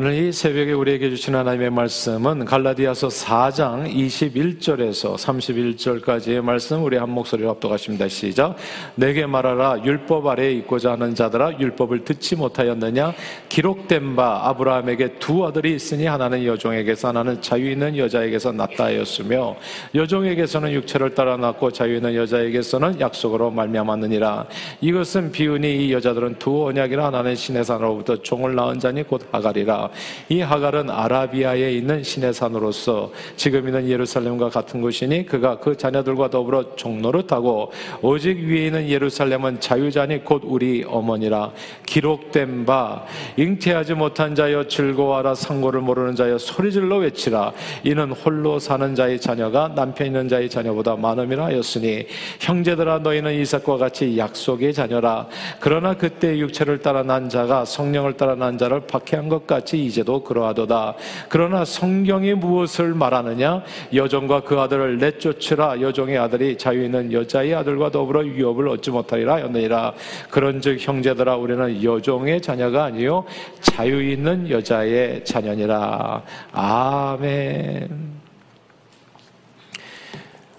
오늘 이 새벽에 우리에게 주신 하나님의 말씀은 갈라디아서 4장 21절에서 31절까지의 말씀 우리 한 목소리로 합독하십니다. 시작. 내게 말하라 율법 아래에 있고자 하는 자들아 율법을 듣지 못하였느냐 기록된 바 아브라함에게 두 아들이 있으니 하나는 여종에게서 하나는 자유 있는 여자에게서 낳다 하였으며 여종에게서는 육체를 따라 낳고 자유 있는 여자에게서는 약속으로 말미암았느니라 이것은 비운이 이 여자들은 두 언약이라 하나는 신의 산으로부터 종을 낳은 자니 곧 하갈이라 이 하갈은 아라비아에 있는 신의 산으로서 지금 있는 예루살렘과 같은 곳이니 그가 그 자녀들과 더불어 종로를 타고 오직 위에 있는 예루살렘은 자유자니 곧 우리 어머니라. 기록된 바 잉태하지 못한 자여 즐거워하라. 상고를 모르는 자여 소리질러 외치라. 이는 홀로 사는 자의 자녀가 남편 있는 자의 자녀보다 많음이라 하였으니 형제들아 너희는 이삭과 같이 약속의 자녀라. 그러나 그때 육체를 따라 난 자가 성령을 따라 난 자를 박해한 것 같이 같이 이제도 그러하도다. 그러나 성경이 무엇을 말하느냐? 여종과 그 아들을 내쫓으라. 여종의 아들이 자유 있는 여자의 아들과 더불어 위협을 얻지 못하리라 하였느니라. 그런즉 형제들아 우리는 여종의 자녀가 아니요 자유 있는 여자의 자녀니라. 아멘.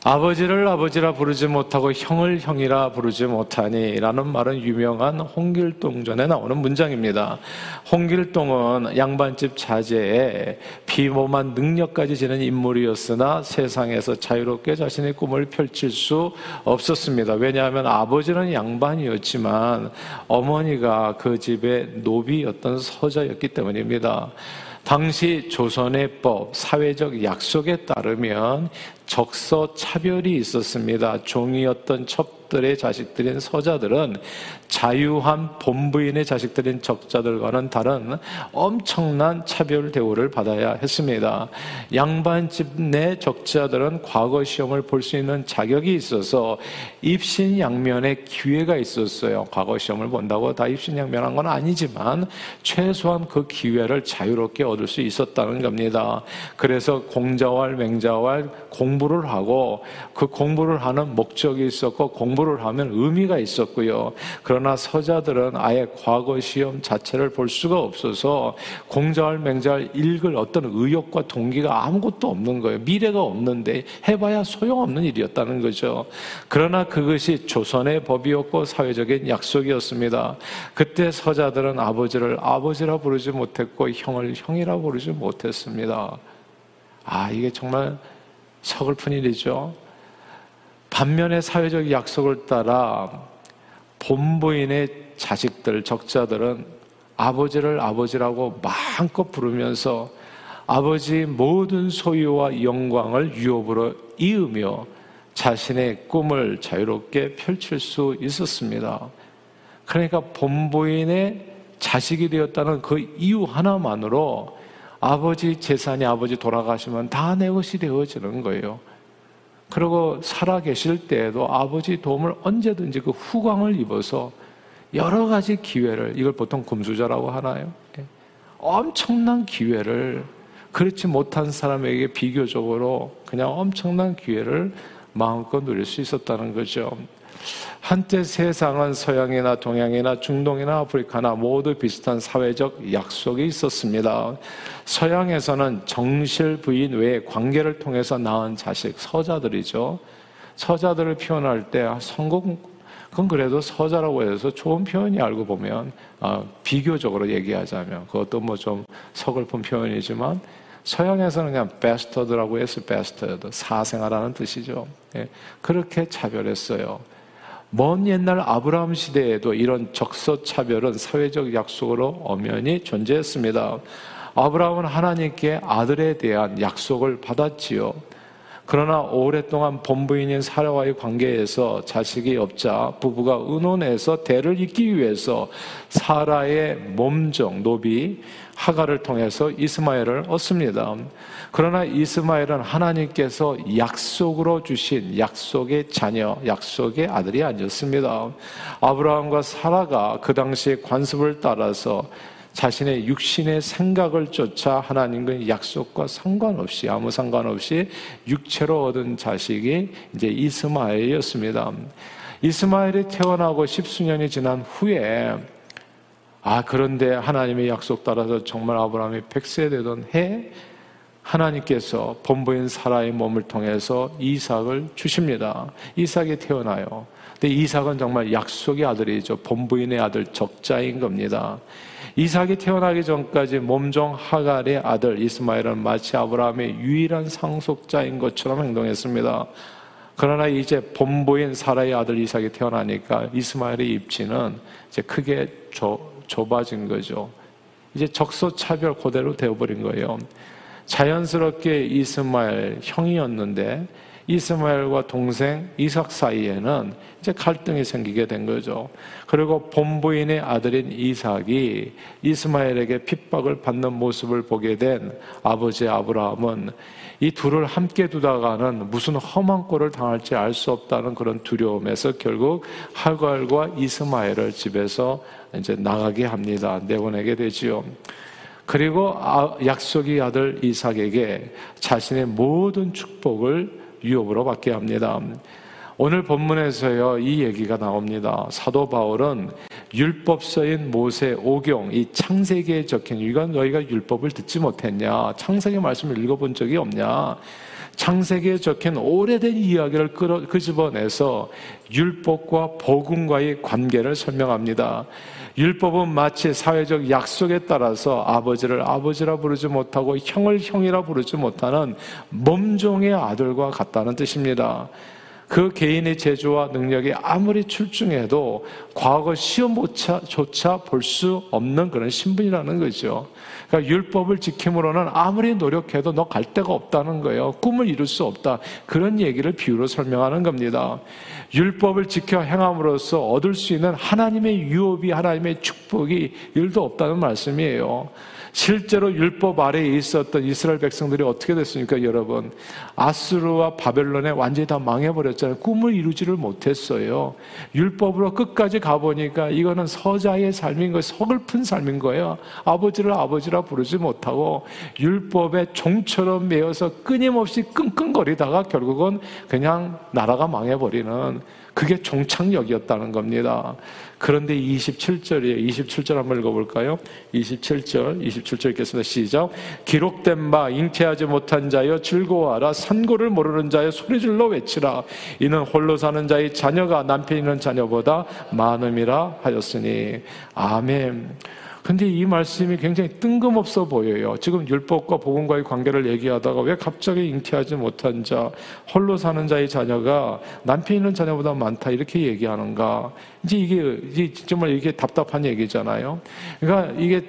아버지를 아버지라 부르지 못하고 형을 형이라 부르지 못하니 라는 말은 유명한 홍길동전에 나오는 문장입니다. 홍길동은 양반집 자제에 비범한 능력까지 지닌 인물이었으나 세상에서 자유롭게 자신의 꿈을 펼칠 수 없었습니다. 왜냐하면 아버지는 양반이었지만 어머니가 그 집의 노비였던 서자였기 때문입니다. 당시 조선의 법, 사회적 약속에 따르면 적서 차별이 있었습니다. 종이었던 첩 적들의 자식들인 서자들은 자유한 본부인의 자식들인 적자들과는 다른 엄청난 차별 대우를 받아야 했습니다. 양반집 내 적자들은 과거 시험을 볼 수 있는 자격이 있어서 입신 양면의 기회가 있었어요. 과거 시험을 본다고 다 입신 양면한 건 아니지만 최소한 그 기회를 자유롭게 얻을 수 있었다는 겁니다. 그래서 공자왈 맹자왈 공부를 하고 그 공부를 하는 목적이 있었고 공부 공부를 하면 의미가 있었고요. 그러나 서자들은 아예 과거 시험 자체를 볼 수가 없어서 공자할 맹자할 읽을 어떤 의욕과 동기가 아무것도 없는 거예요. 미래가 없는데 해봐야 소용없는 일이었다는 거죠. 그러나 그것이 조선의 법이었고 사회적인 약속이었습니다. 그때 서자들은 아버지를 아버지라 부르지 못했고 형을 형이라 부르지 못했습니다. 아, 이게 정말 서글픈 일이죠. 반면에 사회적 약속을 따라 본부인의 자식들, 적자들은 아버지를 아버지라고 마음껏 부르면서 아버지 모든 소유와 영광을 유업으로 이으며 자신의 꿈을 자유롭게 펼칠 수 있었습니다. 그러니까 본부인의 자식이 되었다는 그 이유 하나만으로 아버지 재산이 아버지 돌아가시면 다 내 것이 되어지는 거예요. 그리고 살아 계실 때에도 아버지 도움을 언제든지 그 후광을 입어서 여러 가지 기회를 이걸 보통 금수저라고 하나요? 예. 엄청난 기회를 그렇지 못한 사람에게 비교적으로 그냥 엄청난 기회를 마음껏 누릴 수 있었다는 거죠. 한때 세상은 서양이나 동양이나 중동이나 아프리카나 모두 비슷한 사회적 약속이 있었습니다. 서양에서는 정실 부인 외에 관계를 통해서 낳은 자식, 서자들이죠. 서자들을 표현할 때 성공, 그건 그래도 서자라고 해서 좋은 표현이 알고 보면 어, 비교적으로 얘기하자면 그것도 뭐 좀 서글픈 표현이지만 서양에서는 그냥 베스터드라고 해서 베스터드 사생아라는 뜻이죠. 예, 그렇게 차별했어요. 먼 옛날 아브라함 시대에도 이런 적서 차별은 사회적 약속으로 엄연히 존재했습니다. 아브라함은 하나님께 아들에 대한 약속을 받았지요. 그러나 오랫동안 본부인인 사라와의 관계에서 자식이 없자 부부가 의논해서 대를 잇기 위해서 사라의 몸종 노비 하가를 통해서 이스마엘을 얻습니다. 그러나 이스마엘은 하나님께서 약속으로 주신 약속의 자녀, 약속의 아들이 아니었습니다. 아브라함과 사라가 그 당시의 관습을 따라서 자신의 육신의 생각을 쫓아 하나님과의 약속과 상관없이 아무 상관없이 육체로 얻은 자식이 이제 이스마엘이었습니다. 이스마엘이 태어나고 십수년이 지난 후에 아, 그런데 하나님의 약속 따라서 정말 아브라함이 100세 되던 해 하나님께서 본부인 사라의 몸을 통해서 이삭을 주십니다. 이삭이 태어나요. 근데 이삭은 정말 약속의 아들이죠. 본부인의 아들 적자인 겁니다. 이삭이 태어나기 전까지 몸종 하갈의 아들 이스마엘은 마치 아브라함의 유일한 상속자인 것처럼 행동했습니다. 그러나 이제 본부인 사라의 아들 이삭이 태어나니까 이스마엘의 입지는 이제 크게 좁, 좁아진 거죠. 이제 적소차별 그대로 되어버린 거예요. 자연스럽게 이스마엘 형이었는데 이스마엘과 동생 이삭 사이에는 이제 갈등이 생기게 된 거죠. 그리고 본부인의 아들인 이삭이 이스마엘에게 핍박을 받는 모습을 보게 된 아버지 아브라함은 이 둘을 함께 두다가는 무슨 험한 꼴을 당할지 알 수 없다는 그런 두려움에서 결국 하갈과 이스마엘을 집에서 이제 나가게 합니다. 내보내게 되지요. 그리고 아, 약속의 아들 이삭에게 자신의 모든 축복을 유업으로 받게 합니다. 오늘 본문에서요, 이 얘기가 나옵니다. 사도 바울은 율법서인 모세 오경, 이 창세기에 적힌, 이건 너희가 율법을 듣지 못했냐? 창세기 말씀을 읽어본 적이 없냐? 창세기에 적힌 오래된 이야기를 끄집어내서 율법과 복음과의 관계를 설명합니다. 율법은 마치 사회적 약속에 따라서 아버지를 아버지라 부르지 못하고 형을 형이라 부르지 못하는 몸종의 아들과 같다는 뜻입니다. 그 개인의 재주와 능력이 아무리 출중해도 과거 시험조차 볼 수 없는 그런 신분이라는 거죠. 그러니까 율법을 지킴으로는 아무리 노력해도 너 갈 데가 없다는 거예요. 꿈을 이룰 수 없다. 그런 얘기를 비유로 설명하는 겁니다. 율법을 지켜 행함으로써 얻을 수 있는 하나님의 유업이 하나님의 축복이 일도 없다는 말씀이에요. 실제로 율법 아래에 있었던 이스라엘 백성들이 어떻게 됐습니까, 여러분? 아수르와 바벨론에 완전히 다 망해버렸잖아요. 꿈을 이루지를 못했어요. 율법으로 끝까지 가보니까 이거는 서자의 삶인 거예요. 서글픈 삶인 거예요. 아버지를 아버지라 부르지 못하고 율법의 종처럼 매여서 끊임없이 끙끙거리다가 결국은 그냥 나라가 망해버리는 그게 종착역이었다는 겁니다. 그런데 27절이에요. 27절 한번 읽어볼까요? 27절, 27절 읽겠습니다. 시작. 기록된 바 잉태하지 못한 자여 즐거워하라. 산고를 모르는 자여 소리질러 외치라. 이는 홀로 사는 자의 자녀가 남편 있는 자녀보다 많음이라 하였으니. 아멘. 근데 이 말씀이 굉장히 뜬금없어 보여요. 지금 율법과 복음과의 관계를 얘기하다가 왜 갑자기 잉태하지 못한 자, 홀로 사는 자의 자녀가 남편 있는 자녀보다 많다 이렇게 얘기하는가? 이제 이게 정말 이게 답답한 얘기잖아요. 그러니까 이게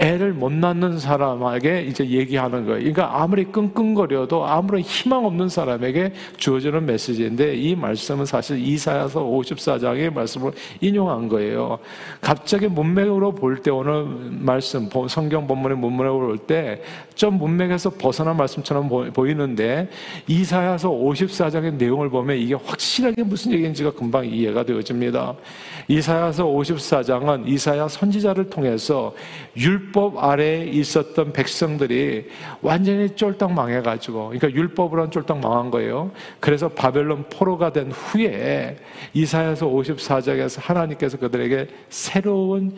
애를 못 낳는 사람에게 이제 얘기하는 거예요. 그러니까 아무리 끙끙거려도 아무런 희망 없는 사람에게 주어지는 메시지인데 이 말씀은 사실 이사야서 54장의 말씀을 인용한 거예요. 갑자기 문맥으로 볼 때 오늘 말씀 성경 본문의 문맥으로 볼 때 좀 문맥에서 벗어난 말씀처럼 보이는데 이사야서 54장의 내용을 보면 이게 확실하게 무슨 얘기인지가 금방 이해가 되어집니다. 이사야서 54장은 이사야 선지자를 통해서 율법 아래에 있었던 백성들이 완전히 쫄딱 망해가지고, 그러니까 율법으로는 쫄딱 망한 거예요. 그래서 바벨론 포로가 된 후에 이사야서 54장에서 하나님께서 그들에게 새로운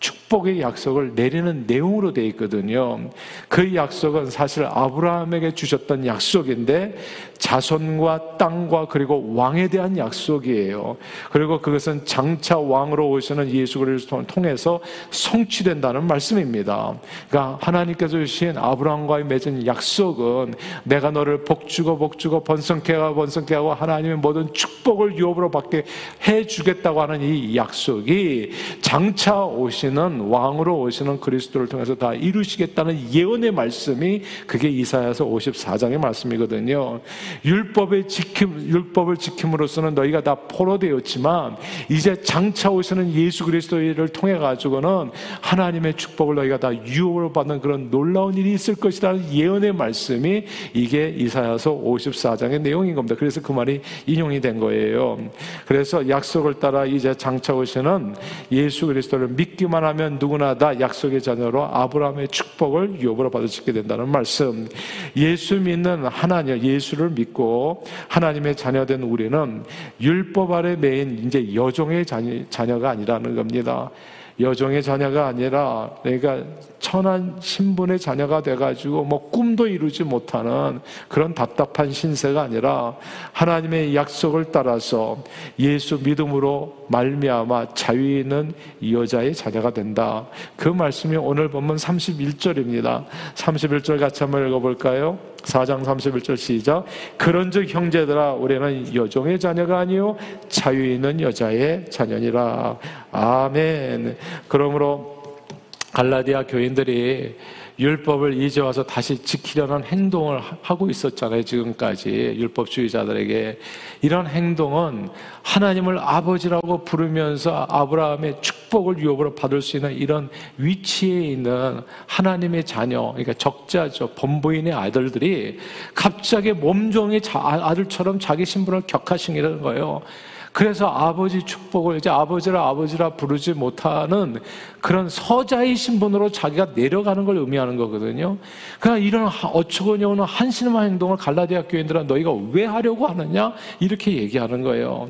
축 복의 약속을 내리는 내용으로 되어 있거든요. 그 약속은 사실 아브라함에게 주셨던 약속인데 자손과 땅과 그리고 왕에 대한 약속이에요. 그리고 그것은 장차 왕으로 오시는 예수 그리스도를 통해서 성취된다는 말씀입니다. 그러니까 하나님께서 주신 아브라함과의 맺은 약속은 내가 너를 복주고 복주고 번성케 하고 번성케 하고 하나님의 모든 축복을 유업으로 받게 해 주겠다고 하는 이 약속이 장차 오시는 왕으로 오시는 그리스도를 통해서 다 이루시겠다는 예언의 말씀이 그게 이사야서 54장의 말씀이거든요. 율법의 지킴, 율법을 지킴으로써는 너희가 다 포로되었지만 이제 장차 오시는 예수 그리스도를 통해 가지고는 하나님의 축복을 너희가 다 유업으로 받는 그런 놀라운 일이 있을 것이라는 예언의 말씀이 이게 이사야서 54장의 내용인 겁니다. 그래서 그 말이 인용이 된 거예요. 그래서 약속을 따라 이제 장차 오시는 예수 그리스도를 믿기만 하면 누구나 다 약속의 자녀로 아브라함의 축복을 유업으로 받을 수 있게 된다는 말씀. 예수 믿는 하나님, 예수를 믿고 하나님의 자녀된 우리는 율법 아래 매인 이제 여종의 자녀, 가 아니라는 겁니다. 여종의 자녀가 아니라 그러니까 천한 신분의 자녀가 돼가지고 뭐 꿈도 이루지 못하는 그런 답답한 신세가 아니라 하나님의 약속을 따라서 예수 믿음으로 말미암아 자유 있는 여자의 자녀가 된다. 그 말씀이 오늘 보면 31절입니다. 31절 같이 한번 읽어볼까요? 4장 31절 시작. 그런즉 형제들아 우리는 여종의 자녀가 아니요 자유 있는 여자의 자녀니라. 아멘. 그러므로 갈라디아 교인들이 율법을 이제 와서 다시 지키려는 행동을 하고 있었잖아요. 지금까지 율법주의자들에게 이런 행동은 하나님을 아버지라고 부르면서 아브라함의 축복을 유업으로 받을 수 있는 이런 위치에 있는 하나님의 자녀, 그러니까 적자죠. 본부인의 아들들이 갑자기 몸종의 아들처럼 자기 신분을 격하시는 거예요. 그래서 아버지 축복을 이제 아버지라 아버지라 부르지 못하는 그런 서자의 신분으로 자기가 내려가는 걸 의미하는 거거든요. 그러니까 이런 어처구니 없는 한심한 행동을 갈라디아 교인들은 너희가 왜 하려고 하느냐 이렇게 얘기하는 거예요.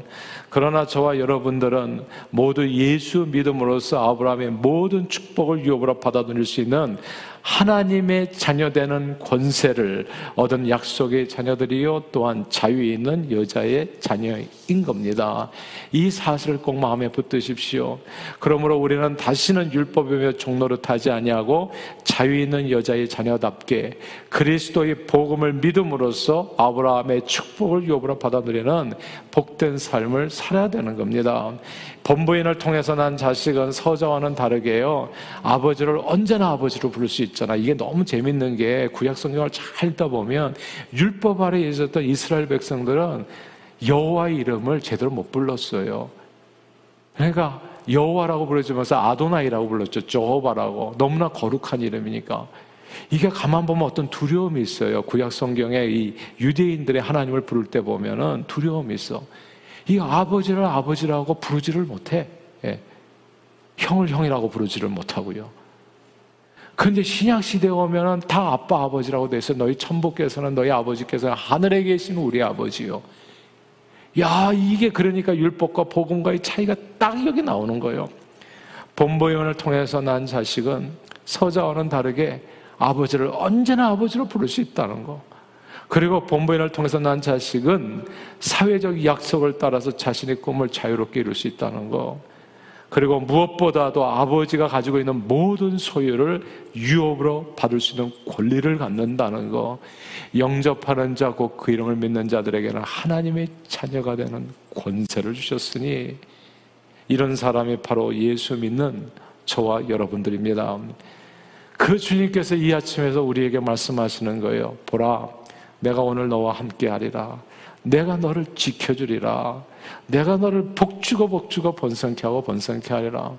그러나 저와 여러분들은 모두 예수 믿음으로써 아브라함의 모든 축복을 유업으로 받아들일 수 있는 하나님의 자녀되는 권세를 얻은 약속의 자녀들이요 또한 자유 있는 여자의 자녀인 겁니다. 이 사실을 꼭 마음에 붙드십시오. 그러므로 우리는 다시는 율법이며 종노릇하지 아니하고 자유 있는 여자의 자녀답게 그리스도의 복음을 믿음으로써 아브라함의 축복을 유업으로 받아들이는 복된 삶을 살아야 되는 겁니다. 본부인을 통해서 난 자식은 서자와는 다르게요. 아버지를 언제나 아버지로 부를 수 있잖아. 이게 너무 재밌는 게 구약 성경을 잘 읽다 보면 율법 아래 있었던 이스라엘 백성들은 여호와의 이름을 제대로 못 불렀어요. 그러니까 여호와라고 부르지면서 아도나이라고 불렀죠. 저호바라고. 너무나 거룩한 이름이니까. 이게 가만 보면 어떤 두려움이 있어요. 구약 성경에 이 유대인들의 하나님을 부를 때 보면은 두려움이 있어. 이 아버지를 아버지라고 부르지를 못해. 예. 형을 형이라고 부르지를 못하고요. 그런데 신약 시대에 오면은 다 아빠 아버지라고 돼서 너희 천부께서는 너희 아버지께서는 하늘에 계신 우리 아버지요. 야 이게 그러니까 율법과 복음과의 차이가 딱 여기 나오는 거예요. 본보연을 통해서 난 자식은 서자와는 다르게 아버지를 언제나 아버지로 부를 수 있다는 거. 그리고 본부인을 통해서 난 자식은 사회적 약속을 따라서 자신의 꿈을 자유롭게 이룰 수 있다는 거. 그리고 무엇보다도 아버지가 가지고 있는 모든 소유를 유업으로 받을 수 있는 권리를 갖는다는 거. 영접하는 자, 곧그 이름을 믿는 자들에게는 하나님의 자녀가 되는 권세를 주셨으니 이런 사람이 바로 예수 믿는 저와 여러분들입니다. 그 주님께서 이 아침에서 우리에게 말씀하시는 거예요. 보라, 내가 오늘 너와 함께 하리라. 내가 너를 지켜주리라. 내가 너를 복주고 복주고 번성케 하고 번성케 하리라.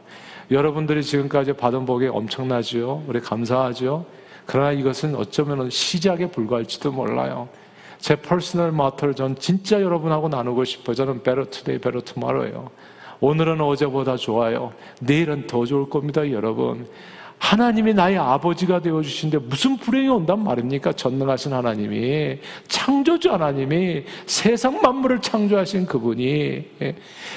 여러분들이 지금까지 받은 복이 엄청나지요. 우리 감사하죠. 그러나 이것은 어쩌면 시작에 불과할지도 몰라요. 제 personal matter를 전 진짜 여러분하고 나누고 싶어요. 저는 better today, better tomorrow예요. 오늘은 어제보다 좋아요. 내일은 더 좋을 겁니다, 여러분. 하나님이 나의 아버지가 되어 주신데 무슨 불행이 온단 말입니까? 전능하신 하나님이 창조주 하나님이 세상 만물을 창조하신 그분이 예.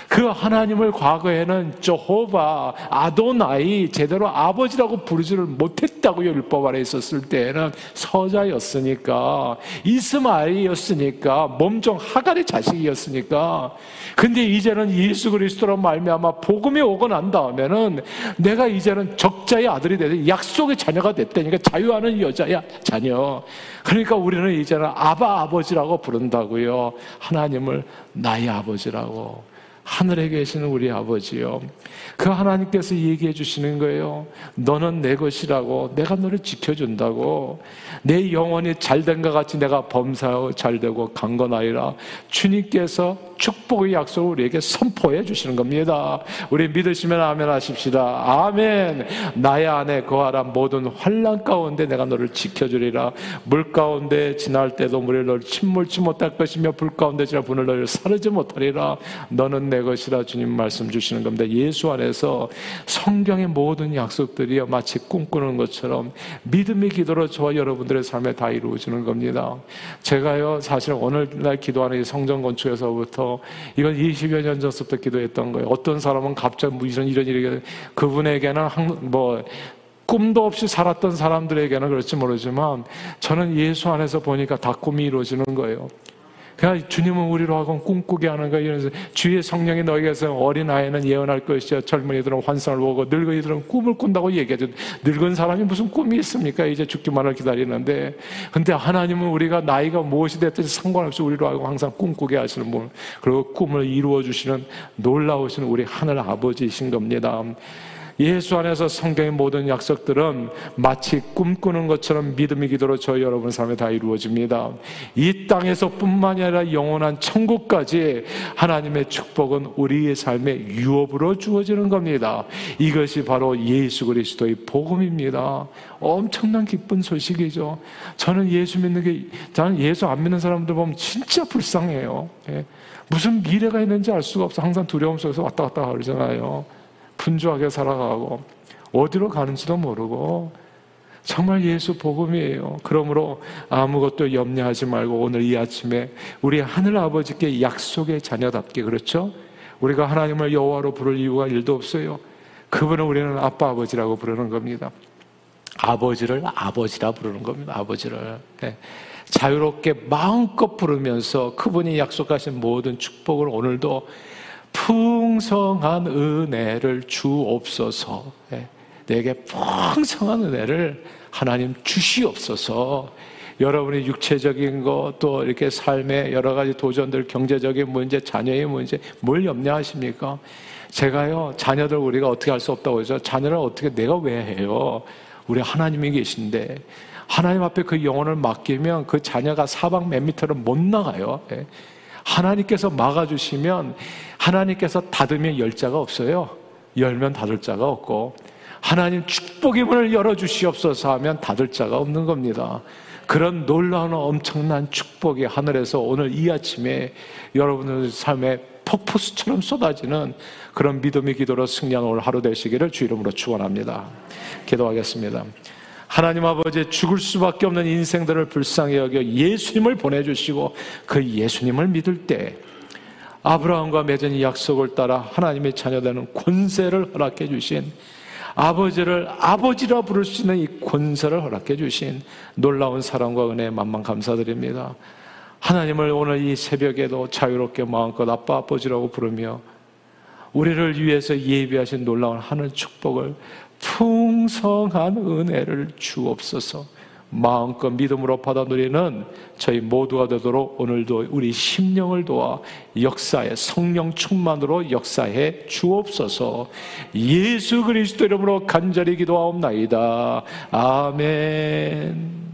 그 하나님을 과거에는 Jehovah 아도나이 제대로 아버지라고 부르지를 못했다고요 율법 아래 있었을 때에는 서자였으니까 이스마엘이었으니까 몸종 하갈의 자식이었으니까 근데 이제는 예수 그리스도로 말미암아 복음이 오고 난 다음에는 내가 이제는 적자의 아들 아들이 되서 약속의 자녀가 됐다니까 자유하는 여자야 자녀. 그러니까 우리는 이제는 아바 아버지라고 부른다고요. 하나님을 나의 아버지라고. 하늘에 계시는 우리 아버지요. 그 하나님께서 얘기해 주시는 거예요. 너는 내 것이라고. 내가 너를 지켜준다고. 내 영혼이 잘된 것 같이 내가 범사하고 잘되고 강건하리라. 주님께서 축복의 약속을 우리에게 선포해 주시는 겁니다. 우리 믿으시면 아멘 하십시다. 아멘. 나의 안에 거하라 모든 환란 가운데 내가 너를 지켜주리라. 물 가운데 지날 때도 물을 너를 침몰치 못할 것이며 불 가운데 지나 분을 너를 사르지 못하리라. 너는 내내 것이라 주님 말씀 주시는 겁니다. 예수 안에서 성경의 모든 약속들이 마치 꿈꾸는 것처럼 믿음의 기도로 저와 여러분들의 삶에 다 이루어지는 겁니다. 제가요, 사실 오늘날 기도하는 이 성전 건축에서부터 이건 20여 년 전부터 기도했던 거예요. 어떤 사람은 갑자기 뭐 이런, 일이, 그분에게는 한, 뭐, 꿈도 없이 살았던 사람들에게는 그렇지 모르지만 저는 예수 안에서 보니까 다 꿈이 이루어지는 거예요. 그냥 주님은 우리로 하고 꿈꾸게 하는 거예요. 이러면서 주의 성령이 너에게서 어린 아이는 예언할 것이요 젊은이들은 환상을 보고 늙은이들은 꿈을 꾼다고 얘기하죠. 늙은 사람이 무슨 꿈이 있습니까? 이제 죽기만을 기다리는데 근데 하나님은 우리가 나이가 무엇이 됐든지 상관없이 우리로 하고 항상 꿈꾸게 하시는 분 그리고 꿈을 이루어 주시는 놀라우신 우리 하늘 아버지이신 겁니다. 예수 안에서 성경의 모든 약속들은 마치 꿈꾸는 것처럼 믿음의 기도로 저희 여러분 삶에 다 이루어집니다. 이 땅에서 뿐만이 아니라 영원한 천국까지 하나님의 축복은 우리의 삶에 유업으로 주어지는 겁니다. 이것이 바로 예수 그리스도의 복음입니다. 엄청난 기쁜 소식이죠. 저는 예수 믿는 게, 저는 예수 안 믿는 사람들 보면 진짜 불쌍해요. 예. 무슨 미래가 있는지 알 수가 없어. 항상 두려움 속에서 왔다 갔다 그러잖아요. 분주하게 살아가고 어디로 가는지도 모르고 정말 예수 복음이에요. 그러므로 아무것도 염려하지 말고 오늘 이 아침에 우리 하늘 아버지께 약속의 자녀답게 그렇죠? 우리가 하나님을 여호와로 부를 이유가 일도 없어요. 그분은 우리는 아빠 아버지라고 부르는 겁니다. 아버지를 아버지라 부르는 겁니다. 아버지를 네. 자유롭게 마음껏 부르면서 그분이 약속하신 모든 축복을 오늘도 풍성한 은혜를 주옵소서. 예, 내게 풍성한 은혜를 하나님 주시옵소서. 여러분의 육체적인 것, 또 이렇게 삶의 여러 가지 도전들, 경제적인 문제, 자녀의 문제, 뭘 염려하십니까? 제가요, 자녀들 우리가 어떻게 할 수 없다고 해서 자녀를 어떻게 내가 왜 해요? 우리 하나님이 계신데, 하나님 앞에 그 영혼을 맡기면 그 자녀가 사방 몇 미터를 못 나가요. 예. 하나님께서 막아주시면 하나님께서 닫으면 열 자가 없어요. 열면 닫을 자가 없고 하나님 축복의 문을 열어주시옵소서 하면 닫을 자가 없는 겁니다. 그런 놀라운 엄청난 축복이 하늘에서 오늘 이 아침에 여러분의 삶에 폭포수처럼 쏟아지는 그런 믿음의 기도로 승리하는 오늘 하루 되시기를 주 이름으로 축원합니다. 기도하겠습니다. 하나님 아버지 죽을 수밖에 없는 인생들을 불쌍히 여겨 예수님을 보내주시고 그 예수님을 믿을 때 아브라함과 맺은 이 약속을 따라 하나님의 자녀되는 권세를 허락해 주신 아버지를 아버지라 부를 수 있는 이 권세를 허락해 주신 놀라운 사랑과 은혜에 만만 감사드립니다. 하나님을 오늘 이 새벽에도 자유롭게 마음껏 아빠 아버지라고 부르며 우리를 위해서 예비하신 놀라운 하늘 축복을 풍성한 은혜를 주옵소서. 마음껏 믿음으로 받아 누리는 저희 모두가 되도록 오늘도 우리 심령을 도와 역사에 성령 충만으로 역사해 주옵소서. 예수 그리스도 이름으로 간절히 기도하옵나이다. 아멘.